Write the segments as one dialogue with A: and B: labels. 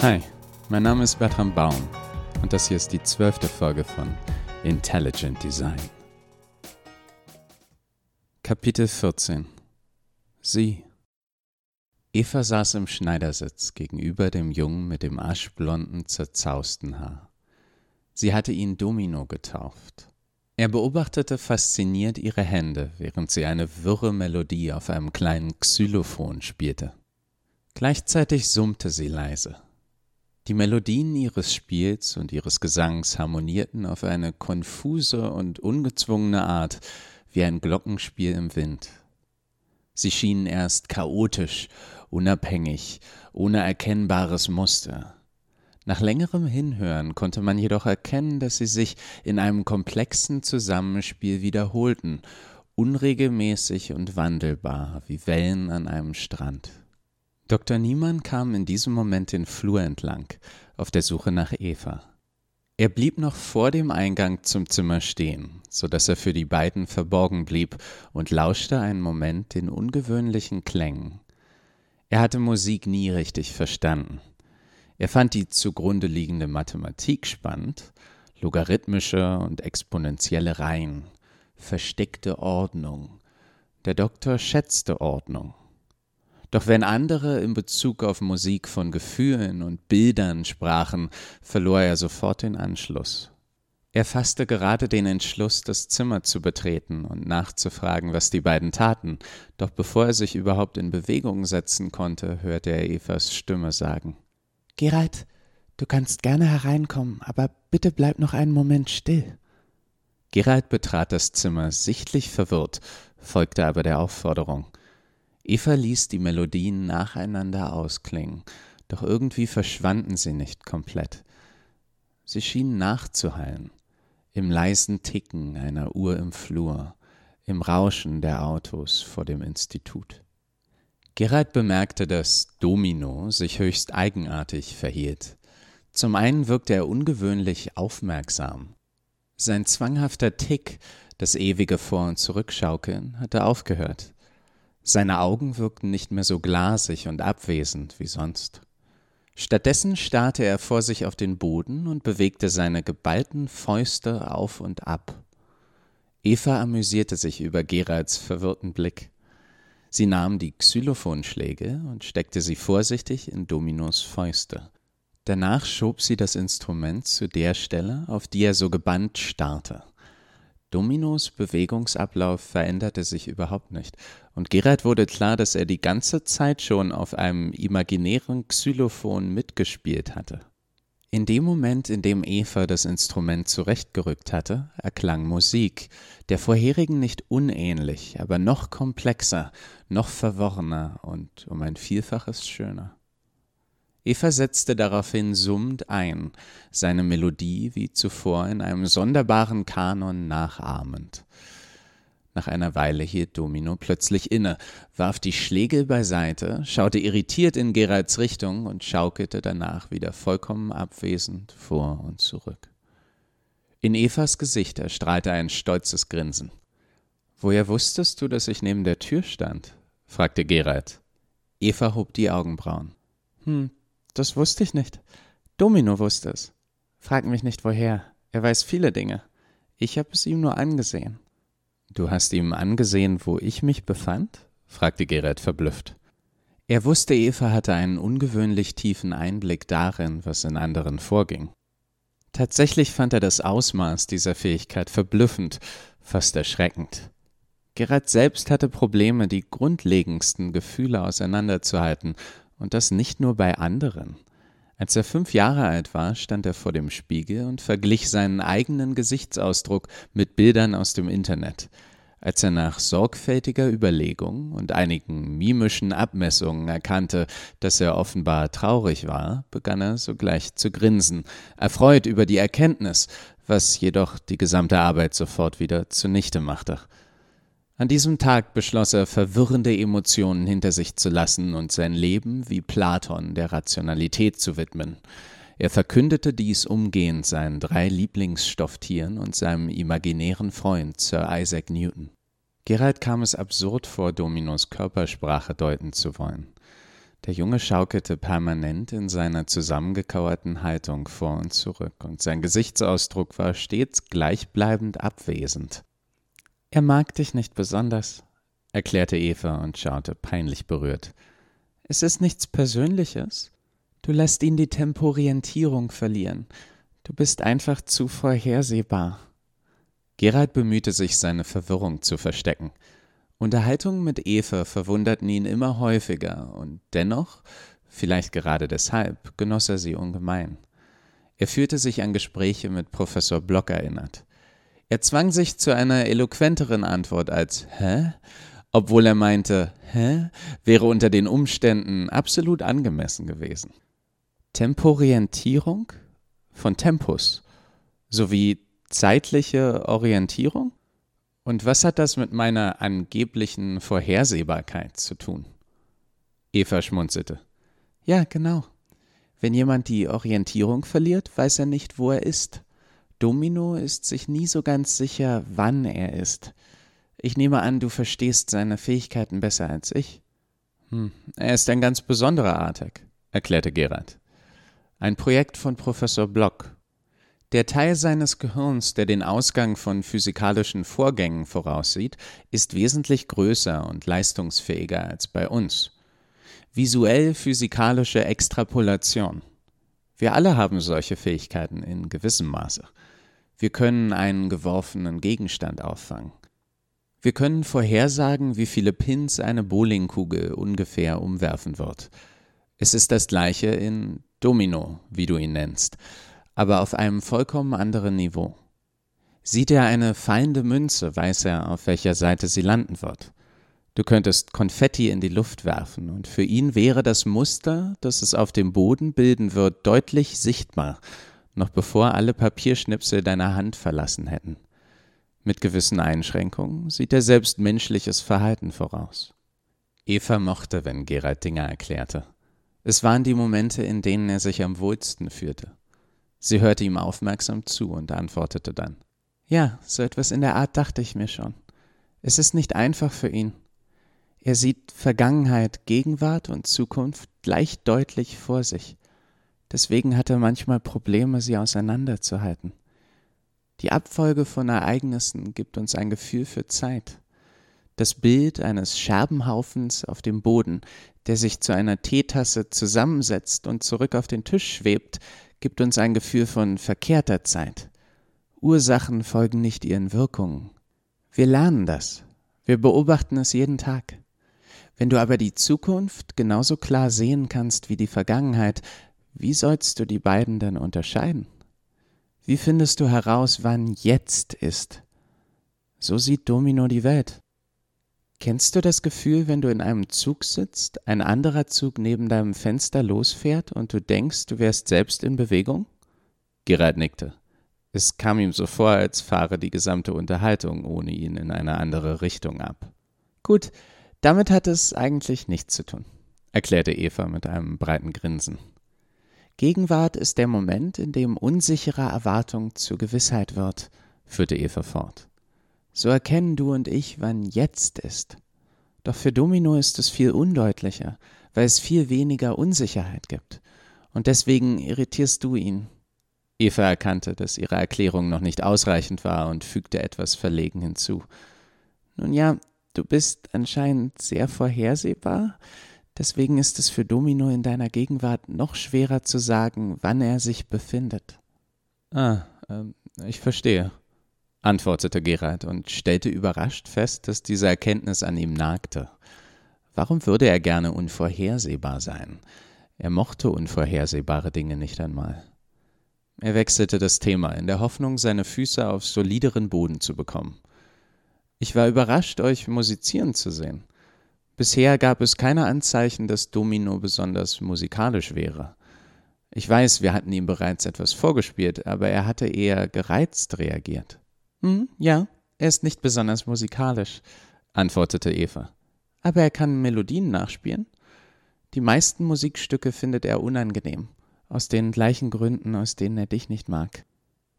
A: Hi, mein Name ist Bertram Baum und das hier ist die zwölfte Folge von Intelligent Design. Kapitel 14 Sie Eva saß im Schneidersitz gegenüber dem Jungen mit dem aschblonden, zerzausten Haar. Sie hatte ihn Domino getauft. Er beobachtete fasziniert ihre Hände, während sie eine wirre Melodie auf einem kleinen Xylophon spielte. Gleichzeitig summte sie leise. Die Melodien ihres Spiels und ihres Gesangs harmonierten auf eine konfuse und ungezwungene Art wie ein Glockenspiel im Wind. Sie schienen erst chaotisch, unabhängig, ohne erkennbares Muster. Nach längerem Hinhören konnte man jedoch erkennen, dass sie sich in einem komplexen Zusammenspiel wiederholten, unregelmäßig und wandelbar wie Wellen an einem Strand. Dr. Niemann kam in diesem Moment den Flur entlang, auf der Suche nach Eva. Er blieb noch vor dem Eingang zum Zimmer stehen, so dass er für die beiden verborgen blieb und lauschte einen Moment den ungewöhnlichen Klängen. Er hatte Musik nie richtig verstanden. Er fand die zugrunde liegende Mathematik spannend, logarithmische und exponentielle Reihen, versteckte Ordnung. Der Doktor schätzte Ordnung. Doch wenn andere in Bezug auf Musik von Gefühlen und Bildern sprachen, verlor er sofort den Anschluss. Er fasste gerade den Entschluss, das Zimmer zu betreten und nachzufragen, was die beiden taten, doch bevor er sich überhaupt in Bewegung setzen konnte, hörte er Evas Stimme sagen Gerald, du kannst gerne hereinkommen, aber bitte bleib noch einen Moment still. Gerald betrat das Zimmer, sichtlich verwirrt, folgte aber der Aufforderung. Eva ließ die Melodien nacheinander ausklingen, doch irgendwie verschwanden sie nicht komplett. Sie schienen nachzuhallen, im leisen Ticken einer Uhr im Flur, im Rauschen der Autos vor dem Institut. Gerald bemerkte, dass Domino sich höchst eigenartig verhielt. Zum einen wirkte er ungewöhnlich aufmerksam. Sein zwanghafter Tick, das ewige Vor- und Zurückschaukeln, hatte aufgehört. Seine Augen wirkten nicht mehr so glasig und abwesend wie sonst. Stattdessen starrte er vor sich auf den Boden und bewegte seine geballten Fäuste auf und ab. Eva amüsierte sich über Geralds verwirrten Blick. Sie nahm die Xylophonschläge und steckte sie vorsichtig in Dominos Fäuste. Danach schob sie das Instrument zu der Stelle, auf die er so gebannt starrte. Dominos Bewegungsablauf veränderte sich überhaupt nicht, und Gerald wurde klar, dass er die ganze Zeit schon auf einem imaginären Xylophon mitgespielt hatte. In dem Moment, in dem Eva das Instrument zurechtgerückt hatte, erklang Musik, der vorherigen nicht unähnlich, aber noch komplexer, noch verworrener und um ein Vielfaches schöner. Eva setzte daraufhin summend ein, seine Melodie wie zuvor in einem sonderbaren Kanon nachahmend. Nach einer Weile hielt Domino plötzlich inne, warf die Schlägel beiseite, schaute irritiert in Geralds Richtung und schaukelte danach wieder vollkommen abwesend vor und zurück. In Evas Gesicht erstrahlte ein stolzes Grinsen. Woher wusstest du, dass ich neben der Tür stand? fragte Gerald. Eva hob die Augenbrauen. Hm, das wusste ich nicht. Domino wusste es. Frag mich nicht woher. Er weiß viele Dinge. Ich habe es ihm nur angesehen. Du hast ihm angesehen, wo ich mich befand? fragte Gerrit verblüfft. Er wusste, Eva hatte einen ungewöhnlich tiefen Einblick darin, was in anderen vorging. Tatsächlich fand er das Ausmaß dieser Fähigkeit verblüffend, fast erschreckend. Gerard selbst hatte Probleme, die grundlegendsten Gefühle auseinanderzuhalten und das nicht nur bei anderen. Als er fünf Jahre alt war, stand er vor dem Spiegel und verglich seinen eigenen Gesichtsausdruck mit Bildern aus dem Internet. Als er nach sorgfältiger Überlegung und einigen mimischen Abmessungen erkannte, dass er offenbar traurig war, begann er sogleich zu grinsen, erfreut über die Erkenntnis, was jedoch die gesamte Arbeit sofort wieder zunichte machte. An diesem Tag beschloss er, verwirrende Emotionen hinter sich zu lassen und sein Leben wie Platon der Rationalität zu widmen. Er verkündete dies umgehend seinen drei Lieblingsstofftieren und seinem imaginären Freund Sir Isaac Newton. Gerald kam es absurd vor, Dominos Körpersprache deuten zu wollen. Der Junge schaukelte permanent in seiner zusammengekauerten Haltung vor und zurück, und sein Gesichtsausdruck war stets gleichbleibend abwesend. Er mag dich nicht besonders, erklärte Eva und schaute peinlich berührt. Es ist nichts Persönliches. Du lässt ihn die Temporientierung verlieren. Du bist einfach zu vorhersehbar. Gerald bemühte sich, seine Verwirrung zu verstecken. Unterhaltungen mit Eva verwunderten ihn immer häufiger, und dennoch, vielleicht gerade deshalb, genoss er sie ungemein. Er fühlte sich an Gespräche mit Professor Block erinnert. Er zwang sich zu einer eloquenteren Antwort als Hä? obwohl er meinte, Hä? wäre unter den Umständen absolut angemessen gewesen. Temporientierung von Tempus sowie zeitliche Orientierung? Und was hat das mit meiner angeblichen Vorhersehbarkeit zu tun? Eva schmunzelte. Ja, genau. Wenn jemand die Orientierung verliert, weiß er nicht, wo er ist. Domino ist sich nie so ganz sicher, wann er ist. Ich nehme an, du verstehst seine Fähigkeiten besser als ich. Hm, er ist ein ganz besonderer Artek, erklärte Gerard. Ein Projekt von Professor Block, der Teil seines Gehirns, der den Ausgang von physikalischen Vorgängen voraussieht, ist wesentlich größer und leistungsfähiger als bei uns. Visuell-physikalische Extrapolation. Wir alle haben solche Fähigkeiten in gewissem Maße. Wir können einen geworfenen Gegenstand auffangen. Wir können vorhersagen, wie viele Pins eine Bowlingkugel ungefähr umwerfen wird. Es ist das gleiche in Domino, wie du ihn nennst aber auf einem vollkommen anderen Niveau. Sieht er eine fallende Münze, weiß er, auf welcher Seite sie landen wird. Du könntest Konfetti in die Luft werfen, und für ihn wäre das Muster, das es auf dem Boden bilden wird, deutlich sichtbar, noch bevor alle Papierschnipsel deiner Hand verlassen hätten. Mit gewissen Einschränkungen sieht er selbst menschliches Verhalten voraus. Eva mochte, wenn Gerald Dinger erklärte. Es waren die Momente, in denen er sich am wohlsten fühlte. Sie hörte ihm aufmerksam zu und antwortete dann. Ja, so etwas in der Art dachte ich mir schon. Es ist nicht einfach für ihn. Er sieht Vergangenheit, Gegenwart und Zukunft gleich deutlich vor sich. Deswegen hat er manchmal Probleme, sie auseinanderzuhalten. Die Abfolge von Ereignissen gibt uns ein Gefühl für Zeit. Das Bild eines Scherbenhaufens auf dem Boden, der sich zu einer Teetasse zusammensetzt und zurück auf den Tisch schwebt, gibt uns ein Gefühl von verkehrter Zeit. Ursachen folgen nicht ihren Wirkungen. Wir lernen das. Wir beobachten es jeden Tag. Wenn du aber die Zukunft genauso klar sehen kannst wie die Vergangenheit, wie sollst du die beiden denn unterscheiden? Wie findest du heraus, wann jetzt ist? So sieht Domino die Welt. Kennst du das Gefühl, wenn du in einem Zug sitzt, ein anderer Zug neben deinem Fenster losfährt und du denkst, du wärst selbst in Bewegung? Gerald nickte. Es kam ihm so vor, als fahre die gesamte Unterhaltung ohne ihn in eine andere Richtung ab. Gut, damit hat es eigentlich nichts zu tun, erklärte Eva mit einem breiten Grinsen. Gegenwart ist der Moment, in dem unsichere Erwartung zur Gewissheit wird, führte Eva fort. So erkennen du und ich, wann jetzt ist. Doch für Domino ist es viel undeutlicher, weil es viel weniger Unsicherheit gibt. Und deswegen irritierst du ihn. Eva erkannte, dass ihre Erklärung noch nicht ausreichend war und fügte etwas verlegen hinzu. Nun ja, du bist anscheinend sehr vorhersehbar, deswegen ist es für Domino in deiner Gegenwart noch schwerer zu sagen, wann er sich befindet.
B: Ah, äh, ich verstehe antwortete Gerald und stellte überrascht fest, dass diese Erkenntnis an ihm nagte. Warum würde er gerne unvorhersehbar sein? Er mochte unvorhersehbare Dinge nicht einmal. Er wechselte das Thema in der Hoffnung, seine Füße auf solideren Boden zu bekommen. Ich war überrascht, euch musizieren zu sehen. Bisher gab es keine Anzeichen, dass Domino besonders musikalisch wäre. Ich weiß, wir hatten ihm bereits etwas vorgespielt, aber er hatte eher gereizt reagiert.
A: Hm, ja, er ist nicht besonders musikalisch, antwortete Eva. Aber er kann Melodien nachspielen. Die meisten Musikstücke findet er unangenehm, aus den gleichen Gründen, aus denen er dich nicht mag.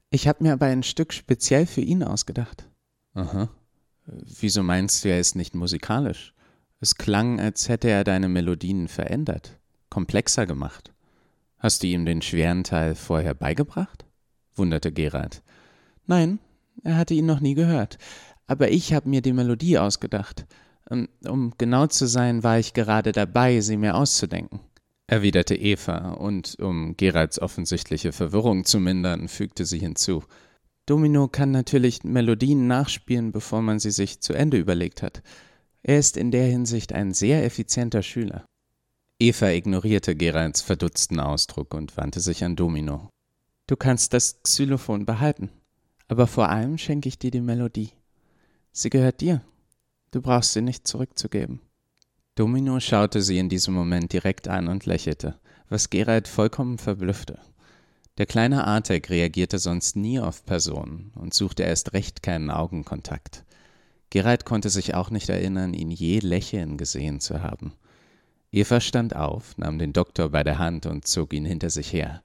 A: Ich habe mir aber ein Stück speziell für ihn ausgedacht.
B: Aha. Wieso meinst du, er ist nicht musikalisch?
A: Es klang, als hätte er deine Melodien verändert, komplexer gemacht. Hast du ihm den schweren Teil vorher beigebracht? wunderte Gerald.
B: Nein, er hatte ihn noch nie gehört. Aber ich habe mir die Melodie ausgedacht. Ähm, um genau zu sein, war ich gerade dabei, sie mir auszudenken.
A: Erwiderte Eva, und um Geralds offensichtliche Verwirrung zu mindern, fügte sie hinzu.
B: Domino kann natürlich Melodien nachspielen, bevor man sie sich zu Ende überlegt hat. Er ist in der Hinsicht ein sehr effizienter Schüler.
A: Eva ignorierte Geralds verdutzten Ausdruck und wandte sich an Domino.
B: Du kannst das Xylophon behalten, aber vor allem schenke ich dir die Melodie. Sie gehört dir. Du brauchst sie nicht zurückzugeben.
A: Domino schaute sie in diesem Moment direkt an und lächelte, was Gerald vollkommen verblüffte. Der kleine Artek reagierte sonst nie auf Personen und suchte erst recht keinen Augenkontakt. Gerald konnte sich auch nicht erinnern, ihn je lächeln gesehen zu haben. Eva stand auf, nahm den Doktor bei der Hand und zog ihn hinter sich her.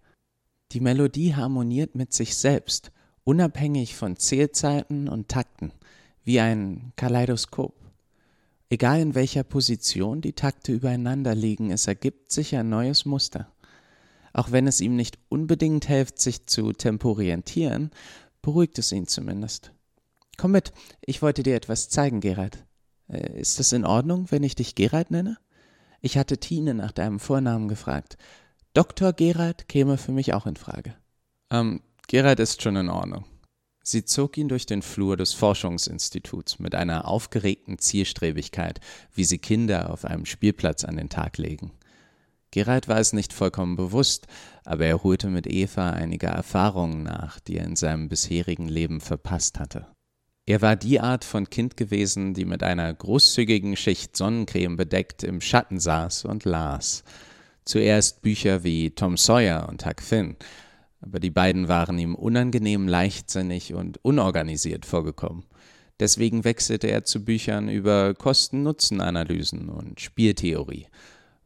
B: Die Melodie harmoniert mit sich selbst, unabhängig von Zählzeiten und Takten, wie ein Kaleidoskop. Egal in welcher Position die Takte übereinander liegen, es ergibt sich ein neues Muster. Auch wenn es ihm nicht unbedingt hilft, sich zu temporientieren, beruhigt es ihn zumindest. Komm mit, ich wollte dir etwas zeigen, Gerald. Äh, ist es in Ordnung, wenn ich dich Gerald nenne? Ich hatte Tine nach deinem Vornamen gefragt. Dr. Gerald käme für mich auch in Frage.
A: Ähm, Gerald ist schon in Ordnung. Sie zog ihn durch den Flur des Forschungsinstituts mit einer aufgeregten Zielstrebigkeit, wie sie Kinder auf einem Spielplatz an den Tag legen. Gerald war es nicht vollkommen bewusst, aber er holte mit Eva einige Erfahrungen nach, die er in seinem bisherigen Leben verpasst hatte. Er war die Art von Kind gewesen, die mit einer großzügigen Schicht Sonnencreme bedeckt im Schatten saß und las. Zuerst Bücher wie Tom Sawyer und Huck Finn, aber die beiden waren ihm unangenehm leichtsinnig und unorganisiert vorgekommen. Deswegen wechselte er zu Büchern über Kosten-Nutzen-Analysen und Spieltheorie,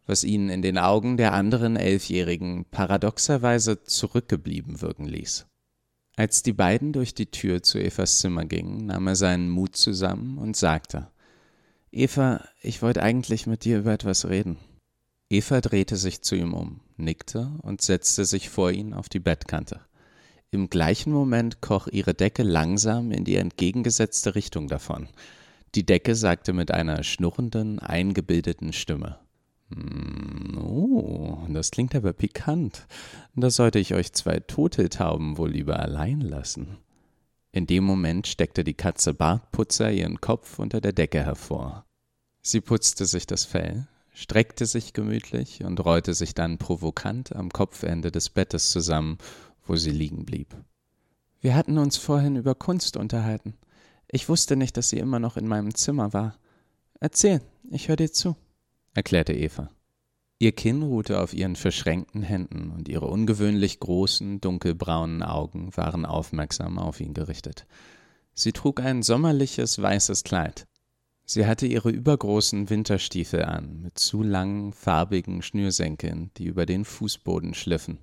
A: was ihn in den Augen der anderen Elfjährigen paradoxerweise zurückgeblieben wirken ließ. Als die beiden durch die Tür zu Evas Zimmer gingen, nahm er seinen Mut zusammen und sagte Eva, ich wollte eigentlich mit dir über etwas reden. Eva drehte sich zu ihm um, nickte und setzte sich vor ihn auf die Bettkante. Im gleichen Moment kroch ihre Decke langsam in die entgegengesetzte Richtung davon. Die Decke sagte mit einer schnurrenden, eingebildeten Stimme oh, das klingt aber pikant. Da sollte ich euch zwei Turteltauben wohl lieber allein lassen. In dem Moment steckte die Katze Bartputzer ihren Kopf unter der Decke hervor. Sie putzte sich das Fell, streckte sich gemütlich und rollte sich dann provokant am Kopfende des Bettes zusammen, wo sie liegen blieb.
B: Wir hatten uns vorhin über Kunst unterhalten. Ich wusste nicht, dass sie immer noch in meinem Zimmer war. Erzähl, ich höre dir zu
A: erklärte Eva. Ihr Kinn ruhte auf ihren verschränkten Händen und ihre ungewöhnlich großen, dunkelbraunen Augen waren aufmerksam auf ihn gerichtet. Sie trug ein sommerliches weißes Kleid. Sie hatte ihre übergroßen Winterstiefel an, mit zu langen, farbigen Schnürsenkeln, die über den Fußboden schliffen.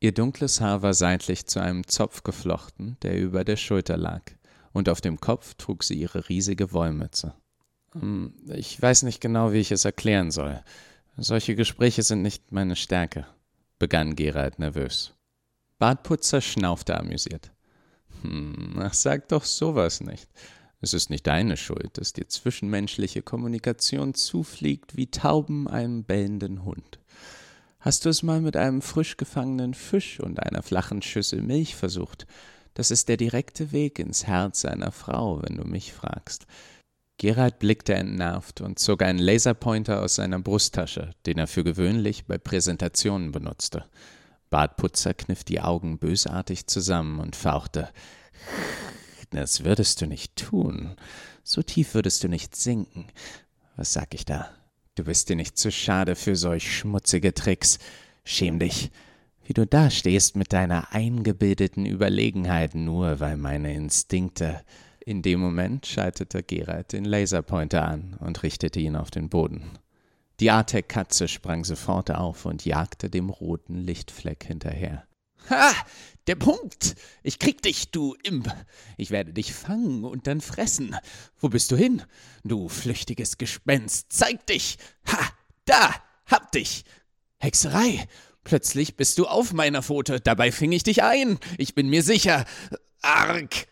A: Ihr dunkles Haar war seitlich zu einem Zopf geflochten, der über der Schulter lag, und auf dem Kopf trug sie ihre riesige Wollmütze.
B: Hm, ich weiß nicht genau, wie ich es erklären soll. Solche Gespräche sind nicht meine Stärke, begann Gerald nervös.
A: Bartputzer schnaufte amüsiert. Hm, ach, sag doch sowas nicht. Es ist nicht deine Schuld, dass dir zwischenmenschliche Kommunikation zufliegt wie Tauben einem bellenden Hund. Hast du es mal mit einem frisch gefangenen Fisch und einer flachen Schüssel Milch versucht? Das ist der direkte Weg ins Herz einer Frau, wenn du mich fragst. Gerald blickte entnervt und zog einen Laserpointer aus seiner Brusttasche, den er für gewöhnlich bei Präsentationen benutzte. Bartputzer kniff die Augen bösartig zusammen und fauchte. Das würdest du nicht tun. So tief würdest du nicht sinken. Was sag ich da? Du bist dir nicht zu schade für solch schmutzige Tricks. Schäm dich, wie du dastehst mit deiner eingebildeten Überlegenheit, nur weil meine Instinkte in dem Moment schaltete Gerald den Laserpointer an und richtete ihn auf den Boden. Die Artek-Katze sprang sofort auf und jagte dem roten Lichtfleck hinterher.
B: Ha! Der Punkt! Ich krieg dich, du Imp! Ich werde dich fangen und dann fressen. Wo bist du hin? Du flüchtiges Gespenst! Zeig dich! Ha! Da! Hab dich! Hexerei! Plötzlich bist du auf meiner Pfote. Dabei fing ich dich ein. Ich bin mir sicher. Arg!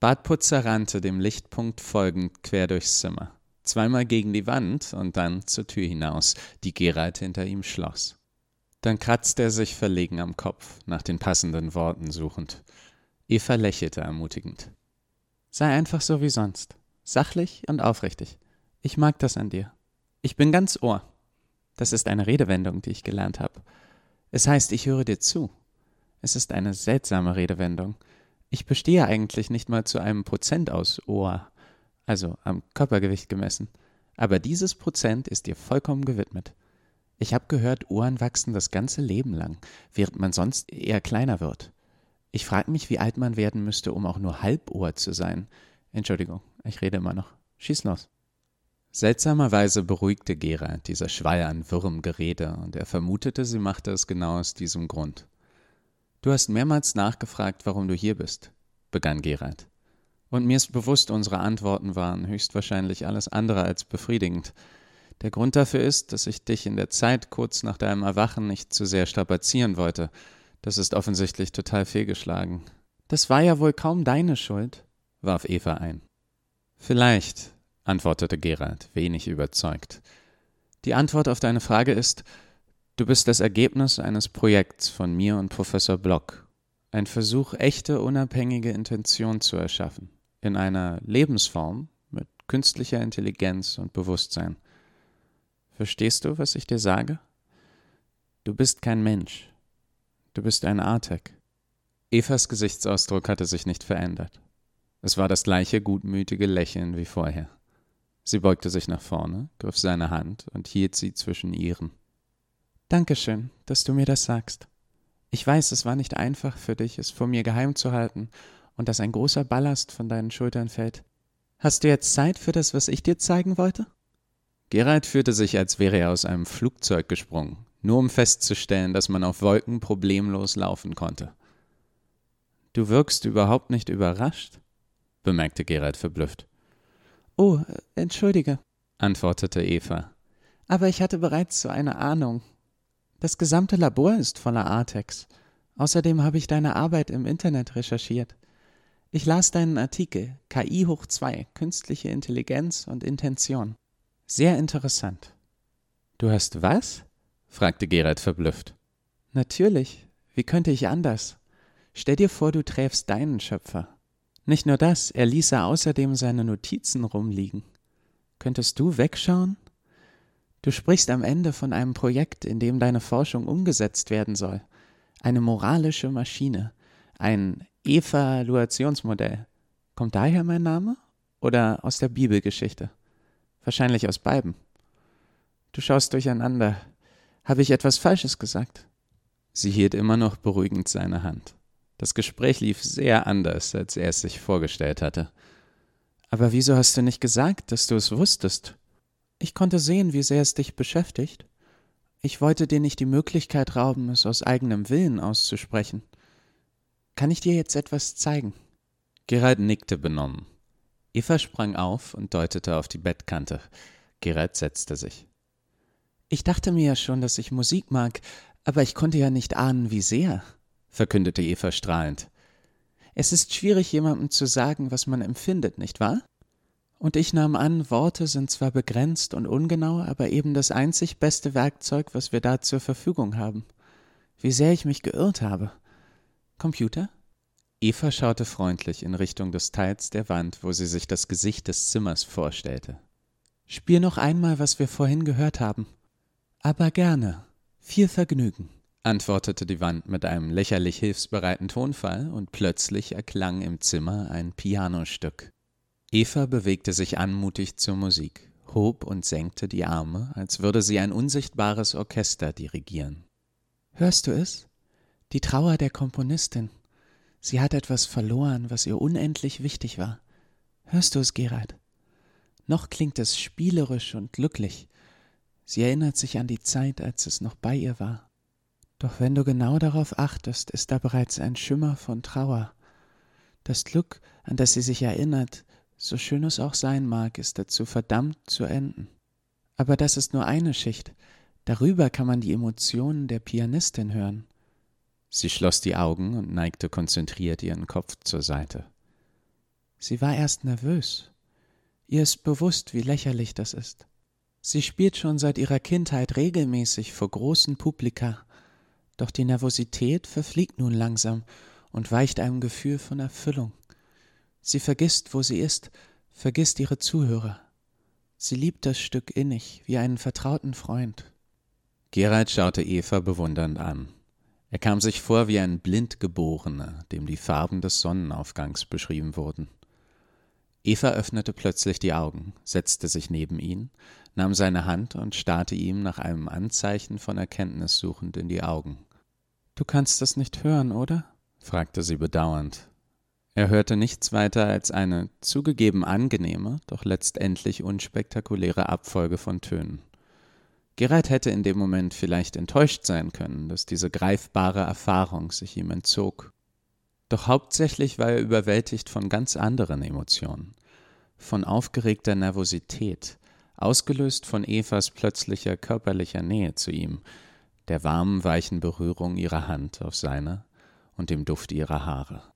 A: Bartputzer rannte dem Lichtpunkt folgend quer durchs Zimmer. Zweimal gegen die Wand und dann zur Tür hinaus, die Gerald hinter ihm schloss. Dann kratzte er sich verlegen am Kopf, nach den passenden Worten suchend. Eva lächelte ermutigend. Sei einfach so wie sonst. Sachlich und aufrichtig. Ich mag das an dir. Ich bin ganz Ohr. Das ist eine Redewendung, die ich gelernt habe. Es heißt, ich höre dir zu. Es ist eine seltsame Redewendung. Ich bestehe eigentlich nicht mal zu einem Prozent aus Ohr, also am Körpergewicht gemessen. Aber dieses Prozent ist dir vollkommen gewidmet. Ich habe gehört, Ohren wachsen das ganze Leben lang, während man sonst eher kleiner wird. Ich frage mich, wie alt man werden müsste, um auch nur Halbohr zu sein. Entschuldigung, ich rede immer noch. Schieß los. Seltsamerweise beruhigte Gerald dieser Schwall an wirrem Gerede, und er vermutete, sie machte es genau aus diesem Grund. Du hast mehrmals nachgefragt, warum du hier bist, begann Gerald. Und mir ist bewusst, unsere Antworten waren höchstwahrscheinlich alles andere als befriedigend. Der Grund dafür ist, dass ich dich in der Zeit kurz nach deinem Erwachen nicht zu sehr strapazieren wollte. Das ist offensichtlich total fehlgeschlagen. Das war ja wohl kaum deine Schuld, warf Eva ein. Vielleicht, antwortete Gerald, wenig überzeugt. Die Antwort auf deine Frage ist, du bist das Ergebnis eines Projekts von mir und Professor Block. Ein Versuch, echte, unabhängige Intention zu erschaffen. In einer Lebensform mit künstlicher Intelligenz und Bewusstsein. Verstehst du, was ich dir sage? Du bist kein Mensch. Du bist ein Artek. Evas Gesichtsausdruck hatte sich nicht verändert. Es war das gleiche gutmütige Lächeln wie vorher. Sie beugte sich nach vorne, griff seine Hand und hielt sie zwischen ihren. Dankeschön, dass du mir das sagst. Ich weiß, es war nicht einfach für dich, es vor mir geheim zu halten und dass ein großer Ballast von deinen Schultern fällt. Hast du jetzt Zeit für das, was ich dir zeigen wollte? Gerald fühlte sich, als wäre er aus einem Flugzeug gesprungen, nur um festzustellen, dass man auf Wolken problemlos laufen konnte. Du wirkst überhaupt nicht überrascht, bemerkte Gerald verblüfft. Oh, entschuldige, antwortete Eva. Aber ich hatte bereits so eine Ahnung. Das gesamte Labor ist voller Artex. Außerdem habe ich deine Arbeit im Internet recherchiert. Ich las deinen Artikel KI hoch 2, künstliche Intelligenz und Intention. Sehr interessant. Du hast was? fragte Gerald verblüfft. Natürlich. Wie könnte ich anders? Stell dir vor, du träfst deinen Schöpfer. Nicht nur das, er ließe außerdem seine Notizen rumliegen. Könntest du wegschauen? Du sprichst am Ende von einem Projekt, in dem deine Forschung umgesetzt werden soll. Eine moralische Maschine. Ein Evaluationsmodell. Kommt daher mein Name? Oder aus der Bibelgeschichte? Wahrscheinlich aus beiden. Du schaust durcheinander. Habe ich etwas Falsches gesagt? Sie hielt immer noch beruhigend seine Hand. Das Gespräch lief sehr anders, als er es sich vorgestellt hatte. Aber wieso hast du nicht gesagt, dass du es wusstest? Ich konnte sehen, wie sehr es dich beschäftigt. Ich wollte dir nicht die Möglichkeit rauben, es aus eigenem Willen auszusprechen. Kann ich dir jetzt etwas zeigen? Gerald nickte benommen. Eva sprang auf und deutete auf die Bettkante. Gerald setzte sich. Ich dachte mir ja schon, dass ich Musik mag, aber ich konnte ja nicht ahnen, wie sehr, verkündete Eva strahlend. Es ist schwierig, jemandem zu sagen, was man empfindet, nicht wahr? Und ich nahm an, Worte sind zwar begrenzt und ungenau, aber eben das einzig beste Werkzeug, was wir da zur Verfügung haben. Wie sehr ich mich geirrt habe. Computer? Eva schaute freundlich in Richtung des Teils der Wand, wo sie sich das Gesicht des Zimmers vorstellte. Spiel noch einmal, was wir vorhin gehört haben. Aber gerne. Viel Vergnügen, antwortete die Wand mit einem lächerlich hilfsbereiten Tonfall, und plötzlich erklang im Zimmer ein Pianostück. Eva bewegte sich anmutig zur Musik, hob und senkte die Arme, als würde sie ein unsichtbares Orchester dirigieren. Hörst du es? Die Trauer der Komponistin. Sie hat etwas verloren, was ihr unendlich wichtig war. Hörst du es, Gerald? Noch klingt es spielerisch und glücklich. Sie erinnert sich an die Zeit, als es noch bei ihr war.
B: Doch wenn du genau darauf achtest, ist da bereits ein Schimmer von Trauer. Das Glück, an das sie sich erinnert, so schön es auch sein mag, ist dazu verdammt zu enden. Aber das ist nur eine Schicht. Darüber kann man die Emotionen der Pianistin hören.
A: Sie schloss die Augen und neigte konzentriert ihren Kopf zur Seite.
B: Sie war erst nervös. Ihr ist bewusst, wie lächerlich das ist. Sie spielt schon seit ihrer Kindheit regelmäßig vor großen Publika, doch die Nervosität verfliegt nun langsam und weicht einem Gefühl von Erfüllung. Sie vergisst, wo sie ist, vergisst ihre Zuhörer. Sie liebt das Stück innig, wie einen vertrauten Freund.
A: Gerald schaute Eva bewundernd an. Er kam sich vor wie ein Blindgeborener, dem die Farben des Sonnenaufgangs beschrieben wurden. Eva öffnete plötzlich die Augen, setzte sich neben ihn, nahm seine Hand und starrte ihm nach einem Anzeichen von Erkenntnis suchend in die Augen.
B: Du kannst das nicht hören, oder?
A: fragte sie bedauernd. Er hörte nichts weiter als eine zugegeben angenehme, doch letztendlich unspektakuläre Abfolge von Tönen. Gerald hätte in dem Moment vielleicht enttäuscht sein können, dass diese greifbare Erfahrung sich ihm entzog. Doch hauptsächlich war er überwältigt von ganz anderen Emotionen, von aufgeregter Nervosität, ausgelöst von Evas plötzlicher körperlicher Nähe zu ihm, der warmen, weichen Berührung ihrer Hand auf seine und dem Duft ihrer Haare.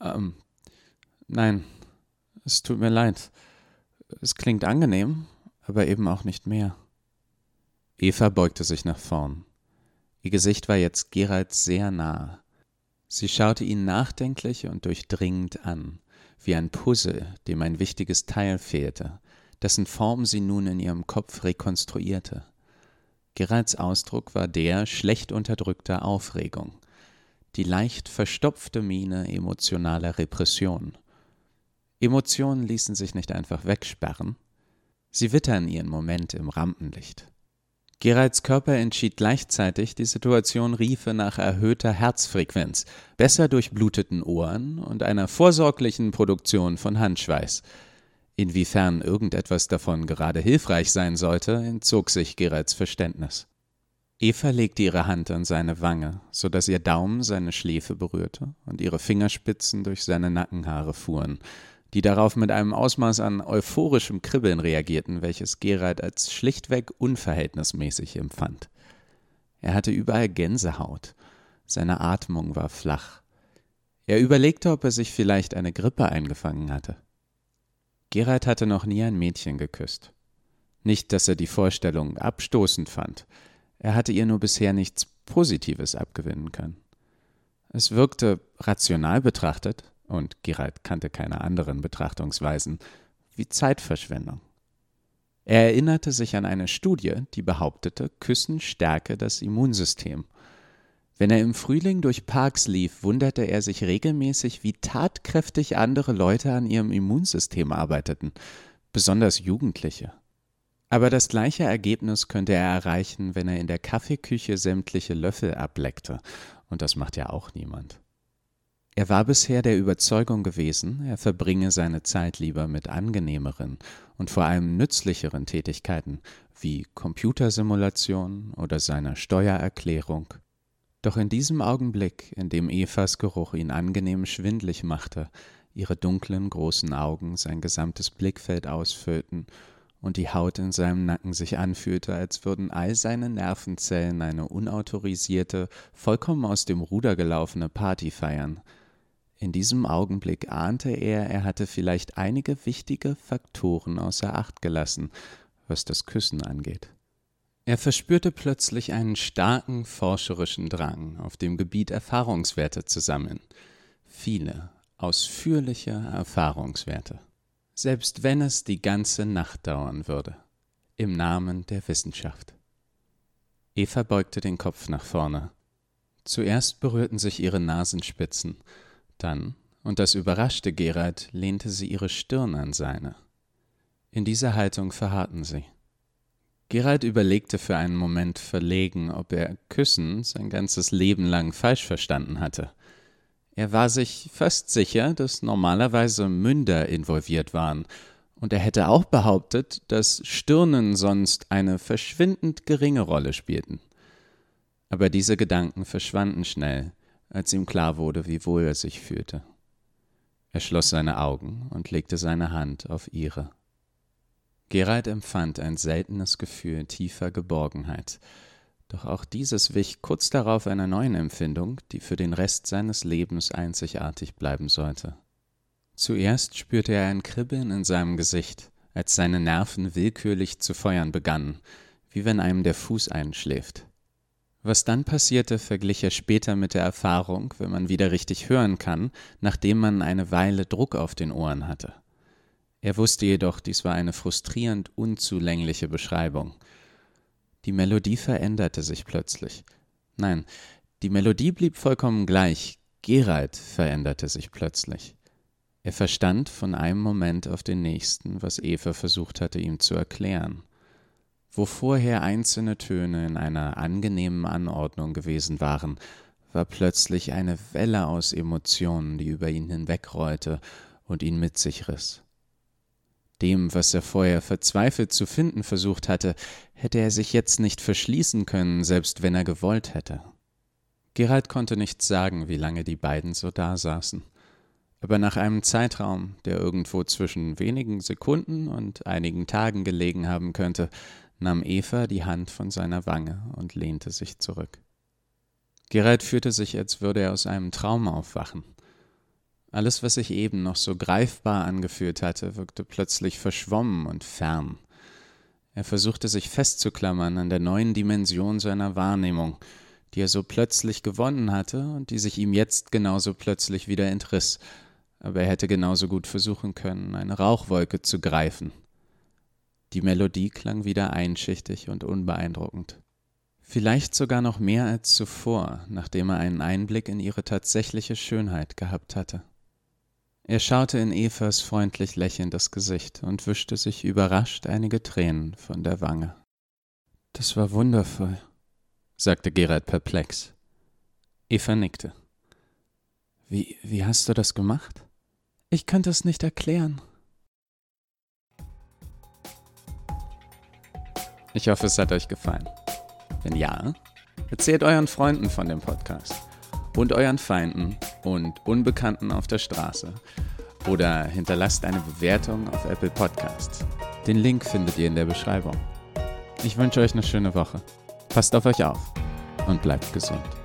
B: Ähm, nein, es tut mir leid. Es klingt angenehm, aber eben auch nicht mehr.
A: Eva beugte sich nach vorn. Ihr Gesicht war jetzt Gerald sehr nah. Sie schaute ihn nachdenklich und durchdringend an, wie ein Puzzle, dem ein wichtiges Teil fehlte, dessen Form sie nun in ihrem Kopf rekonstruierte. Geralds Ausdruck war der schlecht unterdrückter Aufregung, die leicht verstopfte Miene emotionaler Repression. Emotionen ließen sich nicht einfach wegsperren, sie wittern ihren Moment im Rampenlicht. Geralds Körper entschied gleichzeitig, die Situation riefe nach erhöhter Herzfrequenz, besser durchbluteten Ohren und einer vorsorglichen Produktion von Handschweiß. Inwiefern irgendetwas davon gerade hilfreich sein sollte, entzog sich Geralds Verständnis. Eva legte ihre Hand an seine Wange, so dass ihr Daumen seine Schläfe berührte und ihre Fingerspitzen durch seine Nackenhaare fuhren, die darauf mit einem Ausmaß an euphorischem Kribbeln reagierten, welches Gerald als schlichtweg unverhältnismäßig empfand. Er hatte überall Gänsehaut, seine Atmung war flach. Er überlegte, ob er sich vielleicht eine Grippe eingefangen hatte. Gerald hatte noch nie ein Mädchen geküsst. Nicht, dass er die Vorstellung abstoßend fand, er hatte ihr nur bisher nichts Positives abgewinnen können. Es wirkte, rational betrachtet, und Gerald kannte keine anderen Betrachtungsweisen, wie Zeitverschwendung. Er erinnerte sich an eine Studie, die behauptete, Küssen stärke das Immunsystem – wenn er im Frühling durch Parks lief, wunderte er sich regelmäßig, wie tatkräftig andere Leute an ihrem Immunsystem arbeiteten, besonders Jugendliche. Aber das gleiche Ergebnis könnte er erreichen, wenn er in der Kaffeeküche sämtliche Löffel ableckte, und das macht ja auch niemand. Er war bisher der Überzeugung gewesen, er verbringe seine Zeit lieber mit angenehmeren und vor allem nützlicheren Tätigkeiten wie Computersimulation oder seiner Steuererklärung doch in diesem Augenblick, in dem Evas Geruch ihn angenehm schwindlig machte, ihre dunklen, großen Augen sein gesamtes Blickfeld ausfüllten und die Haut in seinem Nacken sich anfühlte, als würden all seine Nervenzellen eine unautorisierte, vollkommen aus dem Ruder gelaufene Party feiern. In diesem Augenblick ahnte er, er hatte vielleicht einige wichtige Faktoren außer Acht gelassen, was das Küssen angeht. Er verspürte plötzlich einen starken forscherischen Drang, auf dem Gebiet Erfahrungswerte zu sammeln. Viele, ausführliche Erfahrungswerte. Selbst wenn es die ganze Nacht dauern würde. Im Namen der Wissenschaft. Eva beugte den Kopf nach vorne. Zuerst berührten sich ihre Nasenspitzen, dann, und das überraschte Gerald, lehnte sie ihre Stirn an seine. In dieser Haltung verharrten sie. Gerald überlegte für einen Moment verlegen, ob er Küssen sein ganzes Leben lang falsch verstanden hatte. Er war sich fast sicher, dass normalerweise Münder involviert waren, und er hätte auch behauptet, dass Stirnen sonst eine verschwindend geringe Rolle spielten. Aber diese Gedanken verschwanden schnell, als ihm klar wurde, wie wohl er sich fühlte. Er schloss seine Augen und legte seine Hand auf ihre. Gerald empfand ein seltenes Gefühl tiefer Geborgenheit, doch auch dieses wich kurz darauf einer neuen Empfindung, die für den Rest seines Lebens einzigartig bleiben sollte. Zuerst spürte er ein Kribbeln in seinem Gesicht, als seine Nerven willkürlich zu feuern begannen, wie wenn einem der Fuß einschläft. Was dann passierte, verglich er später mit der Erfahrung, wenn man wieder richtig hören kann, nachdem man eine Weile Druck auf den Ohren hatte. Er wusste jedoch, dies war eine frustrierend unzulängliche Beschreibung. Die Melodie veränderte sich plötzlich. Nein, die Melodie blieb vollkommen gleich, Gerald veränderte sich plötzlich. Er verstand von einem Moment auf den nächsten, was Eva versucht hatte ihm zu erklären. Wo vorher einzelne Töne in einer angenehmen Anordnung gewesen waren, war plötzlich eine Welle aus Emotionen, die über ihn hinwegrollte und ihn mit sich riss. Dem, was er vorher verzweifelt zu finden versucht hatte, hätte er sich jetzt nicht verschließen können, selbst wenn er gewollt hätte. Gerald konnte nicht sagen, wie lange die beiden so dasaßen. Aber nach einem Zeitraum, der irgendwo zwischen wenigen Sekunden und einigen Tagen gelegen haben könnte, nahm Eva die Hand von seiner Wange und lehnte sich zurück. Gerald fühlte sich, als würde er aus einem Traum aufwachen. Alles, was sich eben noch so greifbar angefühlt hatte, wirkte plötzlich verschwommen und fern. Er versuchte sich festzuklammern an der neuen Dimension seiner Wahrnehmung, die er so plötzlich gewonnen hatte und die sich ihm jetzt genauso plötzlich wieder entriss, aber er hätte genauso gut versuchen können, eine Rauchwolke zu greifen. Die Melodie klang wieder einschichtig und unbeeindruckend. Vielleicht sogar noch mehr als zuvor, nachdem er einen Einblick in ihre tatsächliche Schönheit gehabt hatte. Er schaute in Evas freundlich lächelndes Gesicht und wischte sich überrascht einige Tränen von der Wange. Das war wundervoll, sagte Gerald perplex. Eva nickte. Wie, wie hast du das gemacht? Ich könnte es nicht erklären. Ich hoffe, es hat euch gefallen. Wenn ja, erzählt euren Freunden von dem Podcast und euren Feinden und Unbekannten auf der Straße oder hinterlasst eine Bewertung auf Apple Podcasts. Den Link findet ihr in der Beschreibung. Ich wünsche euch eine schöne Woche. Passt auf euch auf und bleibt gesund.